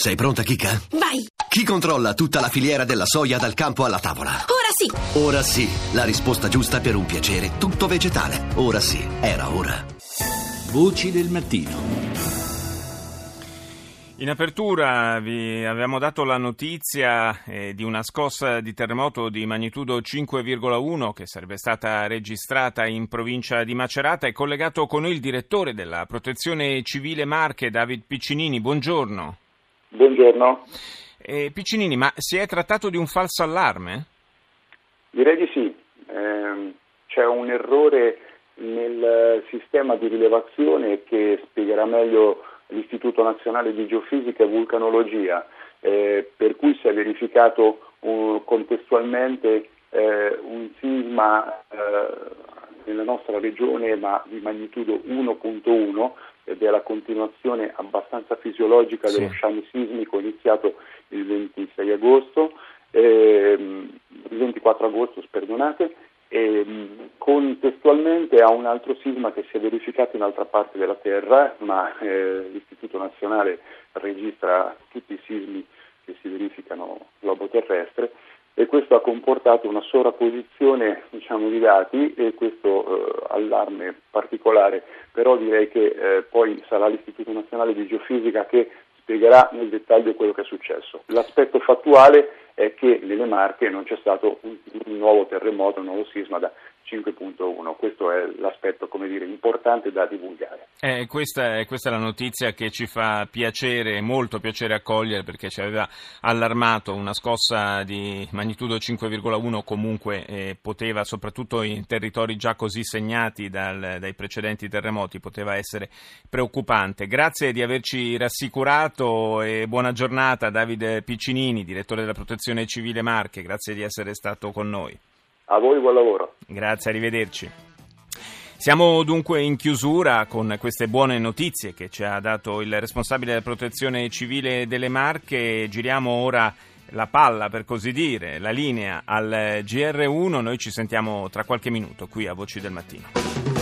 Sei pronta, Kika? Vai! Chi controlla tutta la filiera della soia dal campo alla tavola? Ora sì! Ora sì, la risposta giusta per un piacere tutto vegetale. Ora sì, era ora. Voci del mattino. In apertura vi avevamo dato la notizia eh, di una scossa di terremoto di magnitudo 5,1 che sarebbe stata registrata in provincia di Macerata. È collegato con noi il direttore della Protezione Civile Marche, David Piccinini. Buongiorno. Buongiorno. Eh, Piccinini, ma si è trattato di un falso allarme? Direi di sì. Eh, c'è un errore nel sistema di rilevazione che spiegherà meglio l'Istituto Nazionale di Geofisica e Vulcanologia, eh, per cui si è verificato uh, contestualmente eh, un sisma eh, nella nostra regione ma di magnitudo 1.1 ed è la continuazione abbastanza fisiologica dello sciame sismico iniziato il 26 agosto, ehm, il 24 agosto, perdonate, e contestualmente a un altro sisma che si è verificato in altra parte della Terra, ma eh, l'Istituto Nazionale registra tutti i sismi che si verificano globo terrestre questo ha comportato una sovrapposizione diciamo, di dati e questo eh, allarme particolare, però direi che eh, poi sarà l'Istituto Nazionale di Geofisica che spiegherà nel dettaglio quello che è successo. L'aspetto fattuale è che nelle Marche non c'è stato un, un nuovo terremoto, un nuovo sisma da 5.1. Questo è l'aspetto dire, importante da divulgare. Eh, questa, è, questa, è, la notizia che ci fa piacere, molto piacere accogliere perché ci aveva allarmato una scossa di magnitudo 5,1 comunque eh, poteva, soprattutto in territori già così segnati dal, dai precedenti terremoti, poteva essere preoccupante. Grazie di averci rassicurato e buona giornata Davide Piccinini, direttore della Protezione Civile Marche, grazie di essere stato con noi. A voi buon lavoro. Grazie, arrivederci. Siamo dunque in chiusura con queste buone notizie che ci ha dato il responsabile della protezione civile delle Marche. Giriamo ora la palla, per così dire, la linea al GR1. Noi ci sentiamo tra qualche minuto qui a Voci del Mattino.